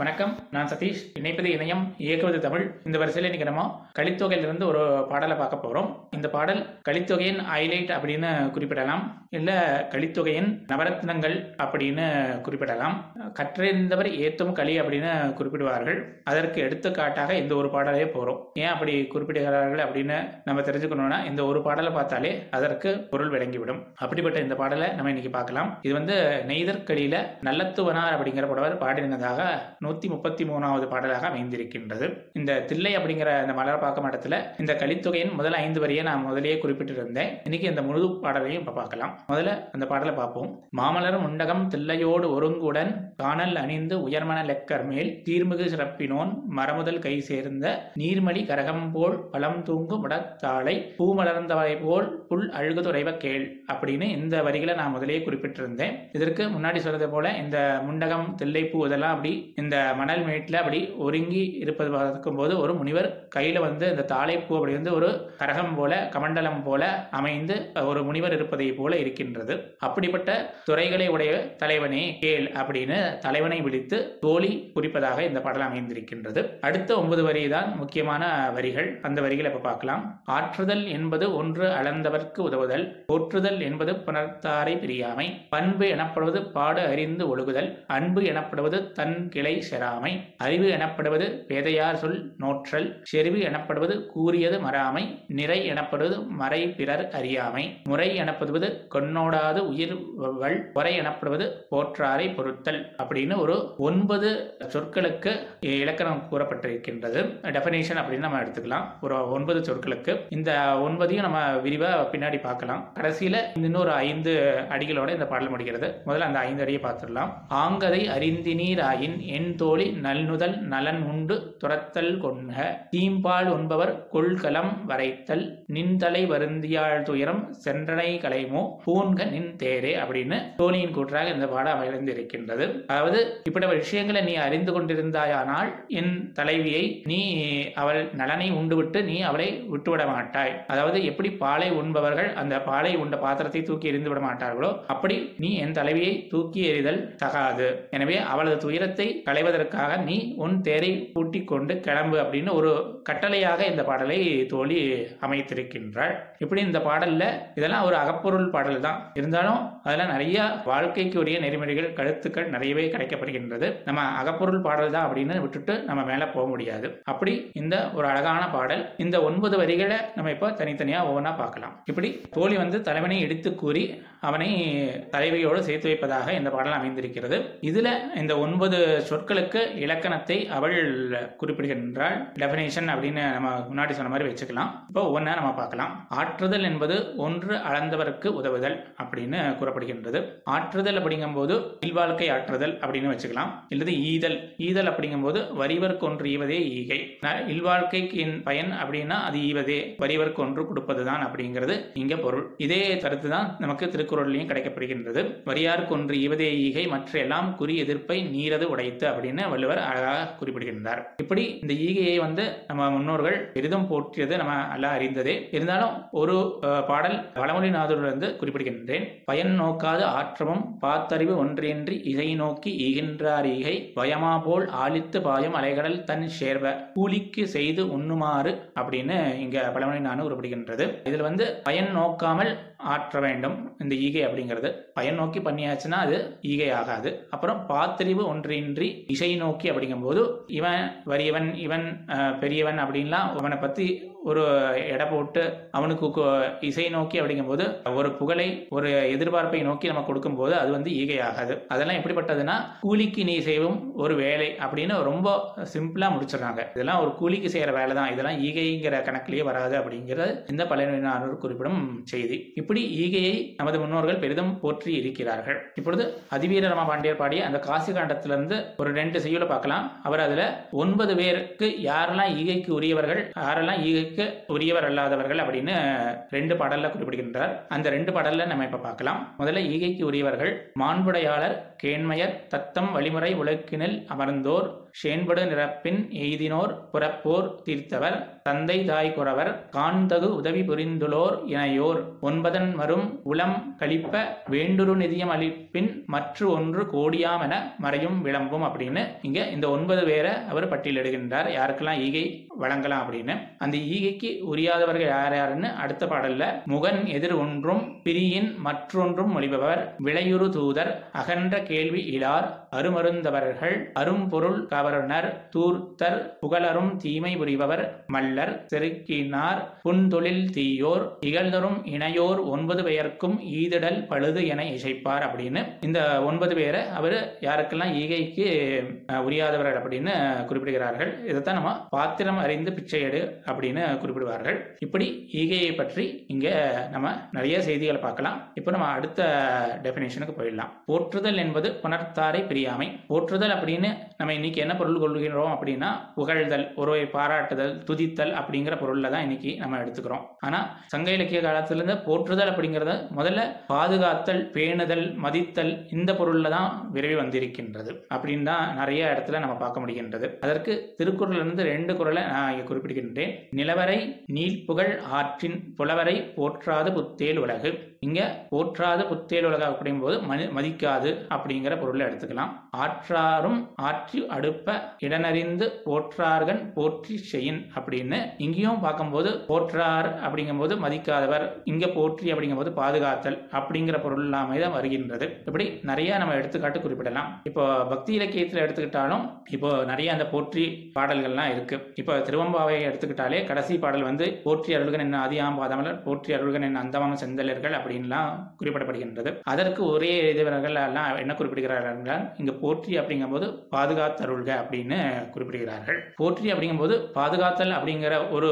வணக்கம் நான் சதீஷ். இணைப்பது இணையம் இயக்குவது தமிழ். இந்த வரிசையில் இன்னைக்கு நம்ம கலித்தொகையிலிருந்து ஒரு பாடலை பார்க்க போறோம். இந்த பாடல் கலித்தொகையின் ஹைலைட் அப்படின்னு குறிப்பிடலாம். இல்ல கலித்தொகையின் நவரத்னங்கள் அப்படின்னு குறிப்பிடலாம். கற்றிருந்தவர் ஏத்தும் களி அப்படின்னு குறிப்பிடுவார்கள். அதற்கு எடுத்துக்காட்டாக இந்த ஒரு பாடலே போறோம். ஏன் அப்படி குறிப்பிடுகிறார்கள் அப்படின்னு நம்ம தெரிஞ்சுக்கணும்னா இந்த ஒரு பாடலை பார்த்தாலே அதற்கு பொருள் விளங்கிவிடும். அப்படிப்பட்ட இந்த பாடலை நம்ம இன்னைக்கு பார்க்கலாம். இது வந்து நெய்தற்களியில நல்லத்துவனார் அப்படிங்கிற புடவர் பாடினதாக நூத்தி முப்பத்தி மூணாவது பாடலாக அமைந்திருக்கின்றது. இந்த தில்லை அப்படிங்கிற இந்த மலர்பாக்கம் இடத்துல இந்த கலித்தொகையின் முதல் ஐந்து வரியை நான் முதலே குறிப்பிட்டிருந்தேன். இன்னைக்கு இந்த முழு பாடலையும் இப்ப பார்க்கலாம். முதல்ல அந்த பாடலை பார்ப்போம். மாமலர் முண்டகம் தில்லையோடு ஒருங்குடன் காணல் அணிந்து உயர்மன லெக்கர் மேல் தீர்மிகு சிறப்பினோன் மரமுதல் கை சேர்ந்த நீர்மலி கரகம் போல் பழம் தூங்கு முடத்தாளை பூ மலர்ந்தவை போல் புல் அழுகு துறைவ கேள் அப்படின்னு இந்த வரிகளை நான் முதலே குறிப்பிட்டிருந்தேன். இதற்கு முன்னாடி சொல்றது போல இந்த முண்டகம் தில்லைப்பூ இதெல்லாம் அப்படி இந்த மணல் மேட்டில் அப்படி ஒருங்கி இருப்பது பார்க்கும்போது ஒரு முனிவர் கையில் வந்து இந்த தாழைப்பூ அப்படி வந்து ஒரு கரகம் போல கமண்டலம் போல அமைந்து ஒரு முனிவர் இருப்பதை போல இருக்கின்றது. அப்படிப்பட்ட துறைகளை உடைய தலைவனே கேள் அப்படின்னு தலைவனை விழித்து தோழி குறிப்பதாக இந்த பாடல் அமைந்திருக்கின்றது. அடுத்த ஒன்பது வரி தான் முக்கியமான வரிகள். அந்த வரிகளை இப்போ பார்க்கலாம். ஆற்றுதல் என்பது ஒன்று அளந்தவர்க்கு உதவுதல் போற்றுதல் என்பது புணர்த்தாரை பிரியாமை பண்பு எனப்படுவது பாடு அறிந்து ஒழுகுதல் அன்பு எனப்படுவது தன் கிளை செராமை அறிவு எனப்படுவது பேதையார் சொல் நோற்றல் செறிவு எனப்படுவது கூறியது மறாமை நிறை எனப்படுவது மறை பிறர் அறியாமை முறை எனப்படுவது கொன்னோடாது உயிர் வள் எனப்படுவது போற்றாரை பொருத்தல் அப்படின்னு ஒரு ஒன்பது சொற்களுக்கு இலக்கணம் கூறப்பட்டிருக்கின்றது. டெஃபனேஷன் அப்படின்னு நம்ம எடுத்துக்கலாம். ஒரு ஒன்பது சொற்களுக்கு. இந்த ஒன்பதையும் நம்ம விரிவா பின்னாடி பார்க்கலாம். கடைசியில இன்னொரு ஐந்து அடிகளோட இந்த பாடல் முடிகிறது. முதல்ல அந்த ஐந்து அடியை பார்த்துடலாம். ஆங்கதை அறிந்தினீராயின் என் தோழி நல்நுதல் நலன் உண்டு துரத்தல் கொண்க. தீம்பால் உண்பவர் கொள்கலம் வரைத்தல். நின்தலை வருந்தியாழ் துயரம் சென்றனை கலைமோ பூன்க நின் தேரே அப்படின்னு தோழியின் கூற்றாக இந்த பாடம் அமைந்திருக்கின்றது. அதாவது இப்படி விஷயங்களை நீ அறிந்து கொண்டிருந்தாயானால் என் தலைவியை நீ அவள் நலனை உண்டுவிட்டு நீ அவளை விட்டுவிட மாட்டாய். அதாவது எப்படி பாலை உண்பவர்கள் அந்த பாலை உண்ட பாத்திரத்தை தூக்கி எறிந்து விட மாட்டார்களோ அப்படி நீ என் தலைவியை தூக்கி எறிதல் தகாது. எனவே அவளது துயரத்தை களைவதற்காக நீ உன் தேரை பூட்டி கொண்டு கிளம்பு அப்படின்னு ஒரு கட்டளையாக இந்த பாடலை தோழி அமைத்திருக்கின்றாள். இப்படி இந்த பாடல்ல இதெல்லாம் ஒரு அகப்பொருள் பாடல் தான் இருந்தாலும் அதெல்லாம் நிறைய வாழ்க்கைக்கு உரிய நெறிமுறைகள் கருத்துக்கள் நிறையவே கிடைக்கப்படுகின்றது. நம்ம அகப்பொருள் பாடல் தான் அப்படின்னு விட்டுட்டு நம்ம மேல போக முடியாது. அப்படி இந்த ஒரு அழகான பாடல் இந்த ஒன்பது வரிகளை நம்ம இப்போ தனித்தனியா ஒவ்வொன்றா பார்க்கலாம். இப்படி தோழி வந்து தலைவனை எடுத்து கூறி அவனை தலைவியோடு சேர்த்து வைப்பதாக இந்த பாடல் அமைந்திருக்கிறது. இதுல இந்த ஒன்பது சொற்களுக்கு இலக்கணத்தை அவள் குறிப்பிடுகின்றாள். டெபினேஷன் அப்படின்னு நம்ம முன்னாடி சொன்ன மாதிரி வச்சுக்கலாம். இப்போ ஒவ்வொன்றா நம்ம பார்க்கலாம். ஆற்றுதல் என்பது ஒன்று அளந்தவருக்கு உதவுதல் அப்படின்னு கூறப்படுகின்றது. ஆற்றுதல் அப்படிங்கும்போது இல்வாழ்க்கை ஆற்றுதல் அப்படின்னு வச்சுக்கலாம். இல்லது ஈதல். ஈதல் அப்படிங்கும்போது வரிவர்க்கு ஒன்று ஈவதே ஈகை. இல்வாழ்க்கைக்கு பயன் அப்படின்னா அது ஈவதே வரிவர்க்கு ஒன்று கொடுப்பதுதான் அப்படிங்கிறது இங்க பொருள். இதே கருத்து தான் நமக்கு திருக்குறள்லையும் கிடைக்கப்படுகின்றது வரியாருக்கு ஒன்று ஈவதே ஈகை மற்ற எல்லாம் குறி எதிர்ப்பை நீரது உடைத்து அப்படின்னு வள்ளுவர் அழகாக குறிப்பிடுகின்றார். இப்படி இந்த ஈகையை வந்து நம்ம முன்னோர்கள் பெரிதும் போற்றியது நம்ம எல்லாம் அறிந்ததே. இருந்தாலும் ஒரு பாடல் வளமொழிநாதரிலிருந்து குறிப்பிடுகின்றேன். பயன் நோக்காத ஆற்றமும் பாத்தறிவு ஒன்றின்றி இகை நோக்கி ஈகின்றார் ஈகை. பயமா போல் ஆழித்து பாயும் அலைகடல் தன் சேர்வ. கூலிக்கு செய்து உண்ணுமாறு அப்படின்னு இங்க பழமொழி நானும் குறிப்பிடுகின்றது இதுல வந்து பயன் நோக்காமல் ஆற்ற வேண்டும். இந்த ஈகை அப்படிங்கிறது பயன் நோக்கி பண்ணியாச்சுன்னா அது ஈகை ஆகாது. அப்புறம் பாத்திரிவு ஒன்றின்றி இசை நோக்கி அப்படிங்கும்போது இவன் வறியவன் இவன் பெரியவன் அப்படின்லாம் அவனை பற்றி ஒரு எடை போட்டு அவனுக்கு இசை நோக்கி அப்படிங்கும்போது ஒரு புகழை ஒரு எதிர்பார்ப்பை நோக்கி நம்ம கொடுக்கும்போது அது வந்து ஈகை ஆகாது அதெல்லாம் எப்படிப்பட்டதுன்னா கூலிக்கு நீ செய்வோம் ஒரு வேலை அப்படின்னு ரொம்ப சிம்பிளாக முடிச்சிடுறாங்க. இதெல்லாம் ஒரு கூலிக்கு செய்கிற வேலை தான் இதெல்லாம் ஈகைங்கிற கணக்கிலேயே வராது அப்படிங்கிறது இந்த பழனினானூர் குறிப்பிடும் செய்தி. இப்படி ஈகையை நமது முன்னோர்கள் பெரிதும் போற்றி இருக்கிறார்கள். இப்பொழுது அதிவீர ரம பாண்டியர் பாடிய அந்த காசி காண்டத்திலிருந்து ஒரு ரெண்டு செய்யுளை பார்க்கலாம். அவர் அதில் ஒன்பது பேருக்கு யாரெல்லாம் ஈகைக்கு உரியவர்கள் யாரெல்லாம் ஈகைக்கு உரியவர் அல்லாதவர்கள் அப்படின்னு ரெண்டு பாடல்ல குறிப்பிடுகின்றார். அந்த ரெண்டு பாடல்ல நம்ம இப்ப பார்க்கலாம். முதல்ல ஈகைக்கு உரியவர்கள் மாண்புடையாளர் கேண்மையர் தத்தம் வழிமுறை உலக்கினில் அமர்ந்தோர் ஷேன்படு நிரப்பின் எய்தினோர் புறப்போர் தீர்த்தவர் தந்தை தாய் குறவர் காண்தகு உதவி புரிந்துளோர் இணையோர். ஒன்பதன் மரும் உளம் கழிப்ப வேண்டுரு நிதியம் அளிப்பின் மற்ற ஒன்று கோடியாம் என மறையும் விளம்பும் அப்படின்னு இங்க இந்த ஒன்பது பேரை அவர் பட்டியலிடுகின்றார். யாருக்கெல்லாம் ஈகை வழங்கலாம் அப்படின்னு. அந்த ஈகைக்கு உரியாதவர்கள் யார் யாருன்னு அடுத்த பாடல்ல முகன் எதிர் ஒன்றும் பிரியின் மற்றொன்றும் மொழிபவர் விளையுறு தூதர் அகன்ற கேள்வி இலார் அருமருந்தவர்கள் அரும்பொருள் கவர்னர் தூர்த்தர் புகழரும் தீமை புரிபவர் மல்லர் செருக்கினார் புன்தொழில் தீயோர் இகழ்தரும் இணையோர் ஒன்பது பெயர்க்கும் ஈதிடல் பழுது என இசைப்பார் அப்படின்னு. இந்த ஒன்பது பேரை அவர் யாருக்கெல்லாம் ஈகைக்கு உரியாதவர்கள் அப்படின்னு குறிப்பிடுகிறார்கள் இதைத்தான் நம்ம பாத்திரம் அறிந்து பிச்சையடு அப்படின்னு குறிப்பிடுவார்கள். இப்படி ஈகையை பற்றி இங்க நம்ம நிறைய செய்திகளை பார்க்கலாம். இப்போ நம்ம அடுத்த டெபினேஷனுக்கு போயிடலாம். போற்றுதல் என்பது புணர்த்தாரை பிரியாமை. போற்றுதல் அப்படின்னு நம்ம இன்னைக்கு என்ன பொருள் கொள்கிறோம் அப்படின்னா புகழ்தல் ஒருவை பாராட்டுதல் துதித்தல் அப்படிங்கிற பொருளில் தான் இன்னைக்கு நம்ம எடுத்துக்கிறோம். ஆனால் சங்க இலக்கிய காலத்திலிருந்து போற்றுதல் அப்படிங்கிறத முதல்ல பாதுகாத்தல் பேணுதல் மதித்தல் இந்த பொருள்ல தான் விரைவி வந்திருக்கின்றது அப்படின்னு தான் நிறைய இடத்துல நம்ம பார்க்க முடிகின்றது. அதற்கு திருக்குறள் இருந்து ரெண்டு குரலை நான் இங்கே குறிப்பிடுகின்றேன். நிலவரை நீழ்புகழ் ஆற்றின் புலவரை போற்றாது புத்தேல் உலகு. இங்க போற்றாது புத்தேல் உலக அப்படிங்கும்போது மதி மதிக்காது அப்படிங்கிற பொருளை எடுத்துக்கலாம். ஆற்றாரும் ஆற்றி அடுப்பு இடனறிந்து போற்றார்கன் போற்றி செய்யின் அப்படின்னு இங்கேயும் பார்க்கும்போது போற்றார் அப்படிங்கும்போது மதிக்காதவர் இங்க போற்றி அப்படிங்கும்போது பாதுகாத்தல் அப்படிங்கிற பொருள் எல்லாமே தான் வருகின்றது. இப்படி நிறைய நம்ம எடுத்துக்காட்டு குறிப்பிடலாம். இப்போ பக்தி இலக்கியத்தில் எடுத்துக்கிட்டாலும் இப்போ நிறைய அந்த போற்றி பாடல்கள்லாம் இருக்கு. இப்போ திருவம்பாவை எடுத்துக்கிட்டாலே கடைசி பாடல் வந்து போற்றி அருள்கன் என்ன அதியாம் பாதமலர் போற்றி அருள்கன் என்ன அந்தமாம் செந்தலர்கள் அப்படின்லாம் குறிப்பிடப்படுகின்றது. அதற்கு ஒரே எழுதியவர்கள் எல்லாம் என்ன குறிப்பிடுகிறார்கள் என்றால் இங்கு போற்றி அப்படிங்கும்போது அப்படின்னு குறிப்பிடுகிறார்கள். போற்றி அப்படிங்கும்போது பாதுகாத்தல் அப்படிங்கிற ஒரு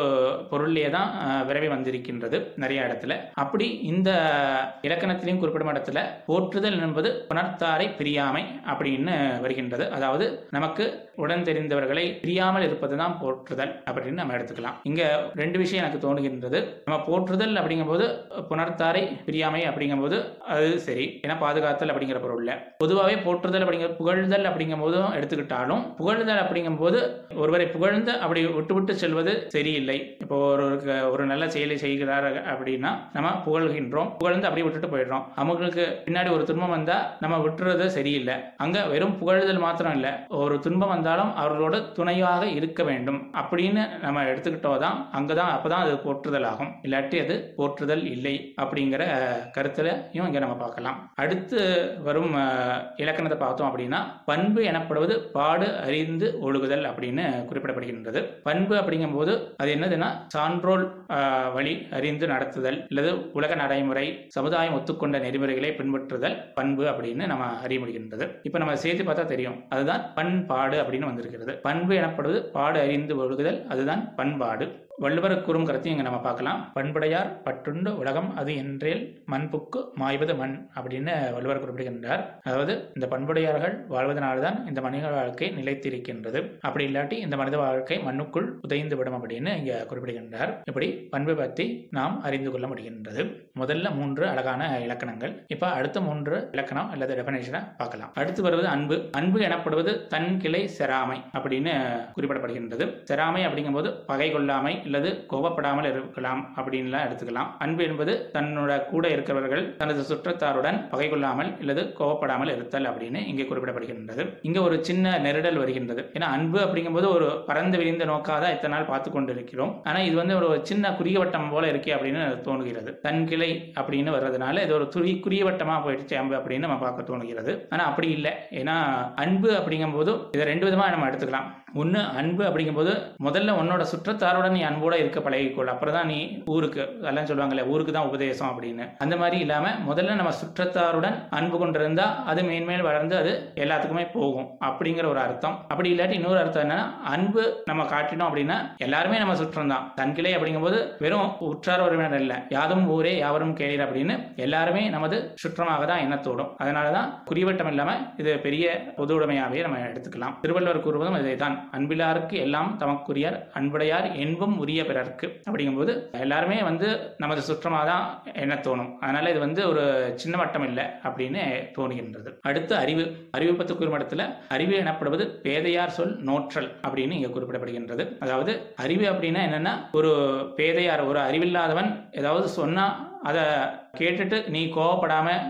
பொருள்லேயே தான் அஹ், விரைவி வந்திருக்கின்றது நிறைய இடத்துல. அப்படி இந்த இலக்கணத்திலையும் குறிப்பிடும் இடத்துல போற்றுதல் என்பது புணர்த்தாரை பிரியாமை அப்படின்னு வருகின்றது. அதாவது நமக்கு உடன் தெரிந்தவர்களை பிரியாமல் இருப்பது தான் போற்றுதல் அப்படின்னு நம்ம எடுத்துக்கலாம். இங்க ரெண்டு விஷயம் எனக்கு தோணுகின்றது நம்ம போற்றுதல் அப்படிங்கும்போது புணர்த்தாரை பிரியாமை அப்படிங்கும்போது அது சரி. ஏன்னா பாதுகாத்தல் அப்படிங்கிற பொருள் பொதுவாகவே போற்றுதல் அப்படிங்கிற புகழ்தல் அப்படிங்கும் போதும் எடுத்துக்கிட்டாலும் புகழ்தல் அப்படிங்கும்போது ஒருவரை புகழ்ந்து அப்படி விட்டு விட்டு செல்வது சரியில்லை. இப்போ ஒரு ஒரு நல்ல செயலை செய்கிறார் அப்படின்னா நம்ம புகழ்கின்றோம். புகழ்ந்து அப்படியே விட்டுட்டு போயிடுறோம். அவங்களுக்கு பின்னாடி ஒரு துன்பம் வந்தா நம்ம விட்டுறது சரியில்லை. அங்க வெறும் புகழ்தல் மாத்திரம் இல்லை. ஒரு துன்பம் வந்தாலும் அவர்களோட துணையாக இருக்க வேண்டும். அப்படின்னு நம்ம எடுத்துக்கிட்டோம் தான் அங்கதான் அப்பதான் அது போற்றுதல் ஆகும். இல்லாட்டி அது போற்றுதல் இல்லை அப்படிங்கிற கருத்துலையும் இங்க நம்ம பார்க்கலாம். அடுத்து வரும் இலக்கணத்தை பார்த்தோம் அப்படின்னா பண்பு எனப்படுவது பாடு அறிந்து ஒழுகுதல் அப்படின்னு குறிப்பிடப்படுகின்றது. பண்பு அப்படிங்கும்போது அது என்னதுன்னா சான்றோல் வழி அறிந்து நடத்துதல் அல்லது உலக நடைமுறை சமுதாயம் ஒத்துக்கொண்ட நெறிமுறைகளை பின்பற்றுதல் பண்பு அப்படின்னு நம்ம அறிய முடிகின்றது. இப்போ நம்ம சேர்த்து பார்த்தா தெரியும். அதுதான் பண்பாடு அப்படின்னு வந்திருக்கிறது. பண்பு எனப்படுவது பாடு அறிந்து ஒழுகுதல் அதுதான் பண்பாடு. வள்ளுவர் கூறும் கருத்தையும் இங்கே நம்ம பார்க்கலாம். பண்புடையார் பட்டுண்டு உலகம் அது என்றேல் மண்புக்கு மாய்வது மண் அப்படின்னு வள்ளுவர் குறிப்பிடுகின்றார். அதாவது இந்த பண்புடையார்கள் வாழ்வதனால்தான் இந்த மனித வாழ்க்கை நிலைத்திருக்கின்றது. அப்படி இல்லாட்டி இந்த மனித வாழ்க்கை மண்ணுக்குள் புதைந்து விடும் அப்படின்னு இங்கே குறிப்பிடுகின்றார். இப்படி பண்பு பற்றி நாம் அறிந்து கொள்ள முடிகின்றது. முதல்ல மூன்று அழகான இலக்கணங்கள். இப்போ அடுத்த மூன்று இலக்கணம் அல்லது டெபனேஷனை பார்க்கலாம். அடுத்து வருவது அன்பு. அன்பு எனப்படுவது தன் கிளை செராமை அப்படின்னு குறிப்பிடப்படுகின்றது. செராமை அப்படிங்கும்போது பகை கொள்ளாமை அல்லது கோபப்படாமல் இருக்கலாம் அப்படின்லாம் எடுத்துக்கலாம். அன்பு என்பது தன்னோட கூட இருக்கிறவர்கள் தனது சுற்றத்தாருடன் பகை கொள்ளாமல் அல்லது கோபப்படாமல் இருத்தல் அப்படின்னு இங்கே குறிப்பிடப்படுகின்றது. இங்கே ஒரு சின்ன நெருடல் வருகின்றது. ஏன்னா அன்பு அப்படிங்கும்போது ஒரு பறந்து விரிந்த நோக்காக தான் இத்தனை நாள் பார்த்து கொண்டிருக்கிறோம். ஆனால் இது வந்து ஒரு சின்ன குறுகியவட்டம் போல இருக்கே அப்படின்னு தோணுகிறது. தன் கிளை அப்படின்னு வர்றதுனால இது ஒரு துரி குறுகிய வட்டமா போயிடுச்சு அன்பு அப்படின்னு நம்ம பார்க்க தோணுகிறது. ஆனால் அப்படி இல்லை. ஏன்னா அன்பு அப்படிங்கும்போது இதை ரெண்டு விதமாக நம்ம எடுத்துக்கலாம். ஒன்று அன்பு அப்படிங்கும்போது முதல்ல உன்னோட சுற்றத்தாருடன் நீ அன்போட இருக்க பழகிக்கொள் அப்புறம் தான் நீ ஊருக்கு எல்லாம் சொல்லுவாங்கல்ல ஊருக்கு தான் உபதேசம் அப்படின்னு. அந்த மாதிரி இல்லாம முதல்ல நம்ம சுற்றத்தாருடன் அன்பு கொண்டிருந்தா அது மேன்மேல் வளர்ந்து அது எல்லாத்துக்குமே போகும் அப்படிங்கிற ஒரு அர்த்தம். அப்படி இல்லாட்டி இன்னொரு அர்த்தம் என்னன்னா அன்பு நம்ம காட்டினோம் அப்படின்னா எல்லாருமே நம்ம சுற்றம் தான் தன்கிளை அப்படிங்கும்போது வெறும் உற்றார் உறவினர் இல்லை யாதும் ஊரே யாவரும் கேளீர் அப்படின்னு எல்லாருமே நமது சுற்றமாக தான் எண்ணத்தோடும் அதனால தான் குறிவட்டம் இல்லாம இது பெரிய பொது உடைமையாகவே நம்ம எடுத்துக்கலாம். திருவள்ளுவர் கூறுவதும் இதைதான் அன்பிலாருக்கு எல்லாம் தமக்குரியர் அன்புடையார் என்பும் உரிய பிறர்க்கு அப்படிங்கும்போது எல்லாருமே வந்து நமது சுற்றமாக தான் என்ன தோணும். அதனால இது வந்து ஒரு சின்ன வட்டம் இல்லை அப்படின்னு தோணுகின்றது. அடுத்து அறிவு. அறிவு பத்து குறிப்பிடத்தில் அறிவு எனப்படுவது பேதையார் சொல் நோற்றல் அப்படின்னு இங்கே குறிப்பிடப்படுகின்றது. அதாவது அறிவு அப்படின்னா என்னென்னா ஒரு பேதையார் ஒரு அறிவில்லாதவன் ஏதாவது சொன்னால் அதை கேட்டுட்டு நீ கோவப்படாமல்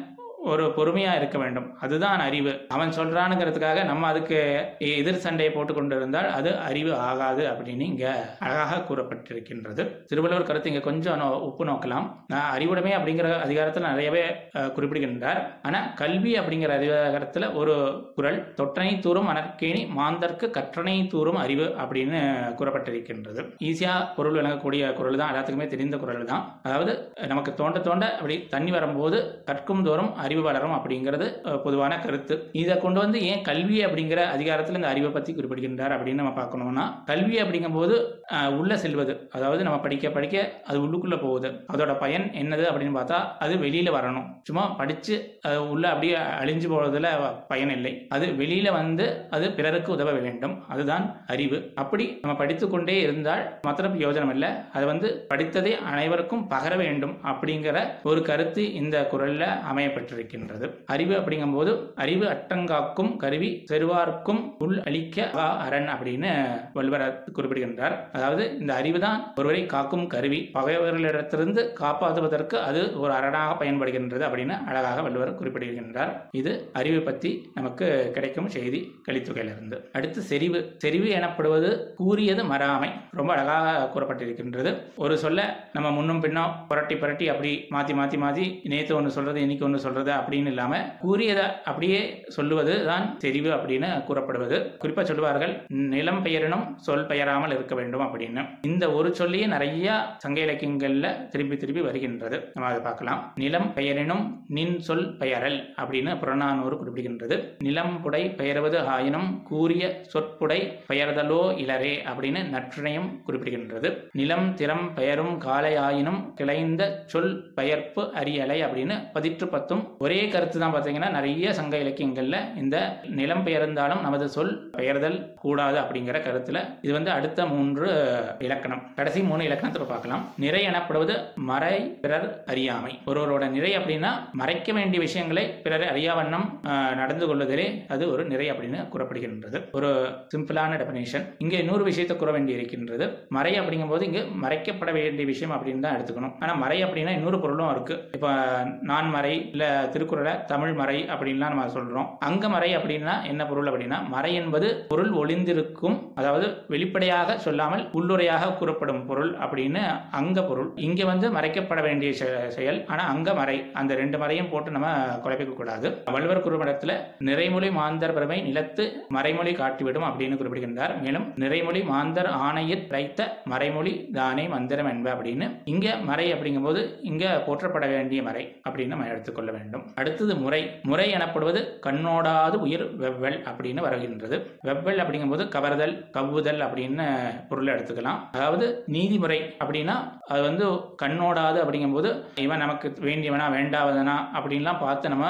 ஒரு பொறுமையா இருக்க வேண்டும். அதுதான் அறிவு. அவன் சொல்றானுங்கிறதுக்காக நம்ம அதுக்கு எதிர் சண்டையை போட்டு கொண்டு இருந்தால் அது அறிவு ஆகாது அப்படின்னு இங்க அழகாக கூறப்பட்டிருக்கின்றது. திருவள்ளுவர் கருத்து இங்க கொஞ்சம் நோ- உப்பு நோக்கலாம். நான் அறிவுடைமை அப்படிங்கிற அதிகாரத்தில் நிறையவே குறிப்பிடுகின்றார். ஆனா கல்வி அப்படிங்கிற அதிகாரத்தில் ஒரு குறள் தொற்றனை தூரும் அனற்கேணி மாந்தற்கு கற்றனை தூரும் அறிவு அப்படின்னு கூறப்பட்டிருக்கின்றது. ஈஸியா பொருள் விளங்கக்கூடிய குரல் தான் எல்லாத்துக்குமே தெரிந்த குரல் தான் அதாவது நமக்கு தோண்ட தோண்ட அப்படி தண்ணி வரும்போது கற்கும் தோறும் அறிவு வளரும் அப்படிங்கிறது பொதுவான கருத்து. இதை கொண்டு வந்து ஏன் கல்வி அப்படிங்கிற அதிகாரத்தில் இந்த அறிவை பற்றி குறிப்பிடுகின்றார் அப்படின்னு நம்ம பார்க்கணும்னா கல்வி அப்படிங்கும்போது உள்ளே செல்வது. அதாவது நம்ம படிக்க படிக்க அது உள்ளுக்குள்ளே போகுது. அதோட பயன் என்னது அப்படின்னு பார்த்தா அது வெளியில் வரணும். சும்மா படித்து அது உள்ளே அப்படியே அழிஞ்சு போகிறதுல பயன் இல்லை. அது வெளியில் வந்து அது பிறருக்கு உதவ வேண்டும். அதுதான் அறிவு. அப்படி நம்ம படித்துக்கொண்டே இருந்தால் மாத்திரம் பிரயோஜனம் இல்லை. அது வந்து படித்ததை அனைவருக்கும் பகர வேண்டும் அப்படிங்கிற ஒரு கருத்து இந்த குரல்ல அமையப்பட்டிருக்கின்றது அறிவு அப்படிங்கும்போது அறிவு அட்டங்காக்கும் கருவி செருவார்க்கும் உள் அளிக்க அரண் அப்படின்னு வள்ளுவர் குறிப்பிடுகின்றார். அதாவது இந்த அறிவு தான் ஒருவரை காக்கும் கருவி. பகைவர்களிடத்திலிருந்து காப்பாற்றுவதற்கு அது ஒரு அரணாக பயன்படுகின்றது அப்படின்னு அழகாக வள்ளுவர் குறிப்பிடுகின்றார். இது அறிவு பற்றி நமக்கு கிடைக்கும் செய்தி கலித்தொகையிலிருந்து. அடுத்து செறிவு. செறிவு எனப்படுவது கூறியது மறாமை. ரொம்ப அழகாக கூறப்பட்டிருக்கின்றது. ஒரு சொல்ல நம்ம முன்னும் பின்னும் புரட்டி புரட்டி அப்படி மாத்தி மாத்தி மாத்தி நேத்து ஒன்று சொல்றது இன்னைக்கு ஒன்று சொல்றது அப்படின்னு இல்லாம கூறியதை அப்படியே சொல்லுவது தான் தெரிவு அப்படின்னு கூறப்படுவது. குறிப்பா சொல்லுவார்கள் நிலம் பெயரினும் சொல் பெயராமல் இருக்க வேண்டும் அப்படின்னு. இந்த ஒரு சொல்லியே நிறைய சங்க இலக்கியங்கள்ல திரும்பி திரும்பி வருகின்றது. நம்ம அதை பார்க்கலாம். நிலம் பெயரினும் நின் சொல் பெயரல் அப்படின்னு புறநானூறு குறிப்பிடுகின்றது. நிலம் புடை பெயர்வது ஆயினும் கூறிய சொற்புடை பெயர்தலோ இளரே அப்படின்னு நற்றிணையும் குறிப்பிடுகின்றது. நிலம் திறம் பெயரும் காலை ஆயினும் கிளைந்த சொல் பெயர்ப்பு அறியலை அப்படின்னு பதிற்று பத்தும் ஒரே கருத்து தான் பார்த்தீங்கன்னா நிறைய சங்க இலக்கியங்களில் இந்த நிலம் பெயர்ந்தாலும் நமது சொல் பெயர்தல் கூடாது அப்படிங்கிற கருத்தில் இது வந்து அடுத்த மூன்று இலக்கணம். கடைசி மூணு இலக்கணத்தை பார்க்கலாம். நிறை எனப்படுவது மறை பிறர் அறியாமை. ஒருவரோட நிறை அப்படின்னா மறைக்க வேண்டிய விஷயங்களை பிறர் அறியாவண்ணம் நடந்து கொள்வதிலே அது ஒரு நிறை அப்படின்னு கூறப்படுகின்றது. ஒரு சிம்பிளான டெபினேஷன் இங்கே இன்னொரு விஷயத்தை கூற வேண்டி இருக்கின்றது. மறை அப்படிங்கும்போது இங்கு மறைக்கப்பட வேண்டிய விஷயம் அப்படின்னு தான் எடுத்துக்கணும். ஆனால் மறை அப்படின்னா இன்னொரு பொருளும் இருக்கு. இப்போ நான் மறை இல்லை திருக்குறளை தமிழ் மறை அப்படின்லாம் நம்ம சொல்றோம். அங்க மறை அப்படின்னா என்ன பொருள் அப்படின்னா மறை என்பது பொருள் ஒளிந்திருக்கும் அதாவது வெளிப்படையாக சொல்லாமல் உள்ளுரையாக கூறப்படும் பொருள் அப்படின்னு அங்க பொருள். இங்க வந்து மறைக்கப்பட வேண்டிய செ- செயல். ஆனா அங்க மறை அந்த ரெண்டு மறையும் போட்டு நம்ம குழப்பிக்க கூடாது. வள்ளுவர் குறிப்பிடத்துல நிறைமொழி மாந்தர் பெருமை நிலத்து மறைமொழி காட்டிவிடும் அப்படின்னு குறிப்பிடுகின்றார். மேலும் நிறைமொழி மாந்தர் ஆணையில் வைத்த மறைமொழி தானே மந்திரம் என்ப அப்படின்னு இங்க மறை அப்படிங்கும்போது இங்க போற்றப்பட வேண்டிய மறை அப்படின்னு நம்ம எடுத்துக்கொள்ள வேண்டும். அடுத்தது முறை. முறை எனப்படுவது கண்ணோடாது உயிர் வெவ்வல் அப்படின்னு வருகின்றது. வெவ்வல் அப்படிங்கும்போது கவர்தல் கவ்வுதல் அப்படின்னு பொருளை எடுத்துக்கலாம். அதாவது நீதிமுறை அப்படின்னா அது வந்து கண்ணோடாது அப்படிங்கும்போது இவன் நமக்கு வேண்டியவனா வேண்டாவதனா அப்படின்லாம் பார்த்து நம்ம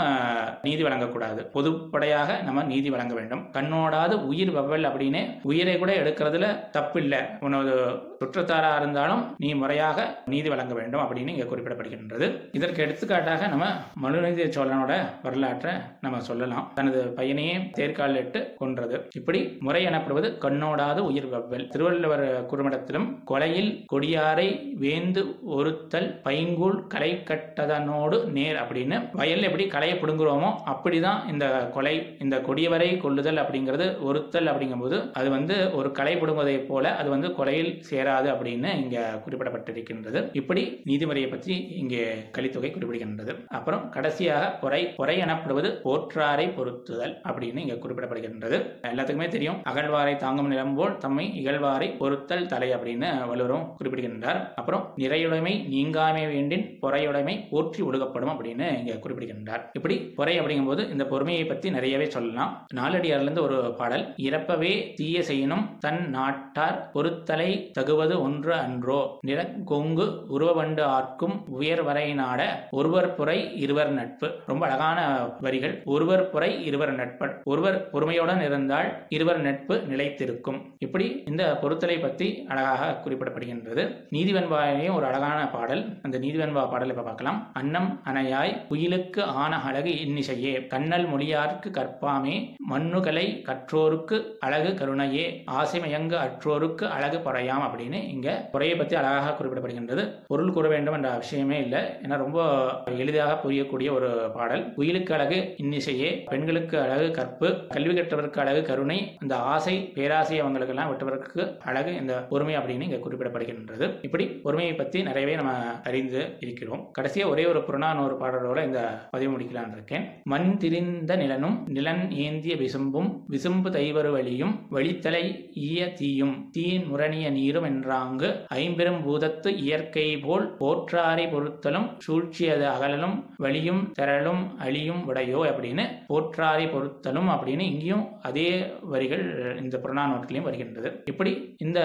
நீதி வழங்கக்கூடாது. பொதுப்படையாக நம்ம நீதி வழங்க வேண்டும். கண்ணோடாது உயிர் வெவ்வல் அப்படின்னு உயிரை கூட எடுக்கிறதுல தப்பு இல்லை உனது சுற்றத்தாரா இருந்தாலும் நீ முறையாக நீதி வழங்க வேண்டும் அப்படின்னு இங்க குறிப்பிடப்படுகின்றது. இதற்கு எடுத்துக்காட்டாக நம்ம மனுநீதி சோழனோட வரலாற்றை நம்ம சொல்லலாம். தனது பையனையே தேர்காலிட்டு கொன்றது. இப்படி முறை எனப்படுவது கண்ணோடாத உயிர் வெவ்வல். திருவள்ளுவர் குறுமடத்திலும் கொலையில் கொடியாரை வேந்து ஒருத்தல் பைங்கூழ் களை கட்டதனோடு நேர் அப்படின்னு வயல் எப்படி களையை பிடுங்குறோமோ அப்படிதான் இந்த கொலை இந்த கொடியவரை கொள்ளுதல் அப்படிங்கிறது ஒருத்தல் அப்படிங்கும்போது அது வந்து ஒரு களை பிடுங்குவதை போல அது வந்து கொலையில் சேராது அப்படின்னு இங்க குறிப்பிடப்பட்டிருக்கின்றது. இப்படி நீதிமுறையை பற்றி இங்கே கலித்தொகை குறிப்பிடுகின்றது. அப்புறம் கடைசியாக பொறை பொறை எனப்படுவது போற்றாரை பொருத்துதல் அப்படின்னு இங்க குறிப்பிடப்படுகின்றது. எல்லாத்துக்குமே தெரியும். அகழ்வாரை தாங்கும் நிலம் போல் தம்மை இகழ்வாரை பொருத்தல் தலை அப்படின்னு வலுவரும் குறிப்பிடுகின்றார். அப்புறம் நிறையுடைமை நீங்காமை வேண்டின் பொறையுடைமை போற்றி ஒழுகப்படும் அப்படின்னு இங்க குறிப்பிடுகின்றார். இப்படி பொறை அப்படிங்கும்போது இந்த பொறுமையை பற்றி நிறையவே சொல்லலாம். நாலடியார்ல இருந்து ஒரு பாடல் இறப்பவே தீய செய்யணும் தன் நாட்டார் பொருத்தலை தகுவது ஒன்று அன்றோ. நிலங்கொங்கு உருவவண்டு ஆர்க்கும் உயர் வரை நாட ஒருவர் புறை இருவர் நட்பு. ரொம்ப அழகான வரிகள். ஒருவர் புறை இருவர் நட்பு ஒருவர் பொறுமையுடன் இருந்தால் இருவர் நட்பு நிலைத்திருக்கும். இப்படி இந்த பொருத்தலை பற்றி அழகாக குறிப்பிடப்படுகின்றது. நீதிவன்பாயிலையும் ஒரு அழகான பாடல். அந்த நீதிவன்பா பாடலை இப்ப பார்க்கலாம். அன்னம் அணையாய் குயிலுக்கு ஆன அழகு இன்னிசையே. கண்ணல் மொழியார்க்கு கற்பாமே. மண்ணுகளை கற்றோருக்கு அழகு கருணையே. ஆசைமயங்கு அற்றோருக்கு அழகு பறையாம் அப்படின்னு இங்க குறையை பத்தி அழகாக குறிப்பிடப்படுகின்றது. பொருள் கூற வேண்டும் என்ற அவசியமே இல்லை. ஏன்னா ரொம்ப எளிதாக புரியக்கூடிய ஒரு பாடல். உயிலுக்கு அழகு இன்னிசையே. பெண்களுக்கு அழகு கற்பு. கல்வி கற்றவருக்கு அழகு கருணை. அந்த ஆசை பேராசை அவங்களுக்கெல்லாம் விட்டவருக்கு அழகு இந்த பொறுமை அப்படின்னு இங்க குறிப்பிடப்படுகின்றது. இப்படி பொறுமையை பத்தி நிறையவே நம்ம அறிந்து இருக்கிறோம். கடைசியா ஒரே ஒரு புறநானூறு பாடலோட இந்த பதிவு முடிக்கலான் இருக்கேன். மண் திரிந்த நிலனும் நிலன் ஏந்திய விசும்பும் விசும்பு தைவரு வழியும் வழித்தலை ஈய தீயும் தீன் முரணிய நீரும் என்றாங்கு ஐம்பெரும் பூதத்து இயற்கை போல் போற்றாரை பொருத்தலும் சூழ்ச்சியது அகலலும் வழியும் திரளும் அழியும் உடையோ அப்படின்னு போற்றாரை பொருத்தலும் அப்படின்னு இங்கேயும் அதே வரிகள் இந்த புறநானூற்றிலையும் வருகின்றது. இப்படி இந்த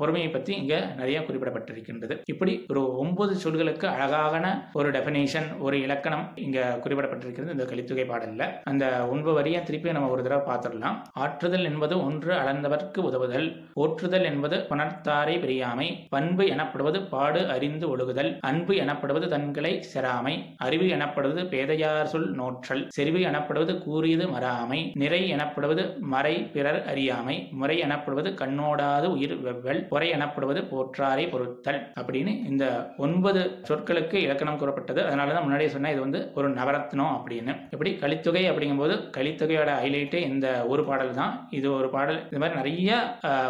பொறுமையை பற்றி இங்க நிறைய குறிப்பிடப்பட்டிருக்கின்றது. இப்படி ஒரு ஒன்பது சொல்களுக்கு அழகான ஒரு டெபினேஷன் ஒரு இலக்கணம் இங்க குறிப்பிடப்பட்டிருக்கிறது. இந்த கலித்துகை பாடல்ல அந்த ஒன்பது வரியை திருப்பி நம்ம ஒரு தடவை பார்த்துடலாம். ஆற்றுதல் என்பது ஒன்று அளந்தவர்க்கு உதவுதல் போற்றுதல் என்பது புணர்த்தாரை பிரியாமை பண்பு எனப்படுவது பாடு அறிந்து ஒழுகுதல் அன்பு எனப்படுவது தன்களை செராமை அறிவு எனப்படுவது பேதையார் சொல் நோற்றல். செறிவு எனப்படுவது கூறியது மறாமை. நிறை எனப்படுவது மறை பிறர் அறியாமை. முறை எனப்படுவது கண்ணோடாது உயிர் வெவ்வல் பொறை எனப்படுவது போற்றாரை பொருத்தல் அப்படின்னு இந்த ஒன்பது சொற்களுக்கு இலக்கணம் கூறப்பட்டது. அதனால தான் முன்னாடியே சொன்னேன் இது வந்து ஒரு நவரத்னம் அப்படின்னு. எப்படி கலித்தொகை அப்படிங்கும்போது கலித்தொகையோட ஹைலைட்டே இந்த ஒரு பாடல் தான். இது ஒரு பாடல். இந்த மாதிரி நிறைய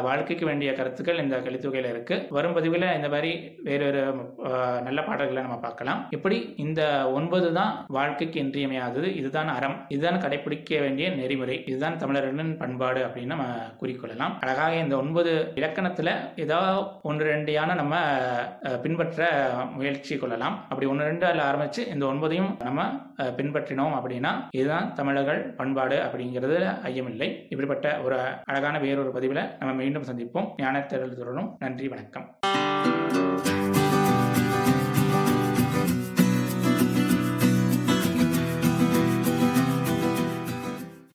வாழ்க்கைக்கு வேண்டிய கருத்துக்கள் இந்த கலித்தொகையில் இருக்கு. வரும் பதிவில் இந்த மாதிரி வேறு வேறு நல்ல பாடல்களை நம்ம பார்க்கலாம். இப்படி இந்த ஒன்பது தான் வாழ்க்கைக்கு இன்றியமையாதது. இதுதான் அறம். இதுதான் கடைபிடிக்க வேண்டிய நெறிமுறை. இதுதான் தமிழர்களின் பண்பாடு அப்படின்னு நம்ம குறிக்கொள்ளலாம். அழகாக இந்த ஒன்பது இலக்கணத்துல ஏதாவது ஒன்று ரெண்டையான நம்ம பின்பற்ற முயற்சி கொள்ளலாம். அப்படி ஒன்று ரெண்டு அதில் ஆரம்பிச்சு இந்த ஒன்பதையும் நம்ம பின்பற்றினோம் அப்படின்னா இதுதான் தமிழர்கள் பண்பாடு அப்படிங்கிறது ஐயமில்லை. இப்படிப்பட்ட ஒரு அழகான வேறொரு பதிவில் நம்ம மீண்டும் சந்திப்போம். ஞானத்தேடல் தொடரும். நன்றி வணக்கம்.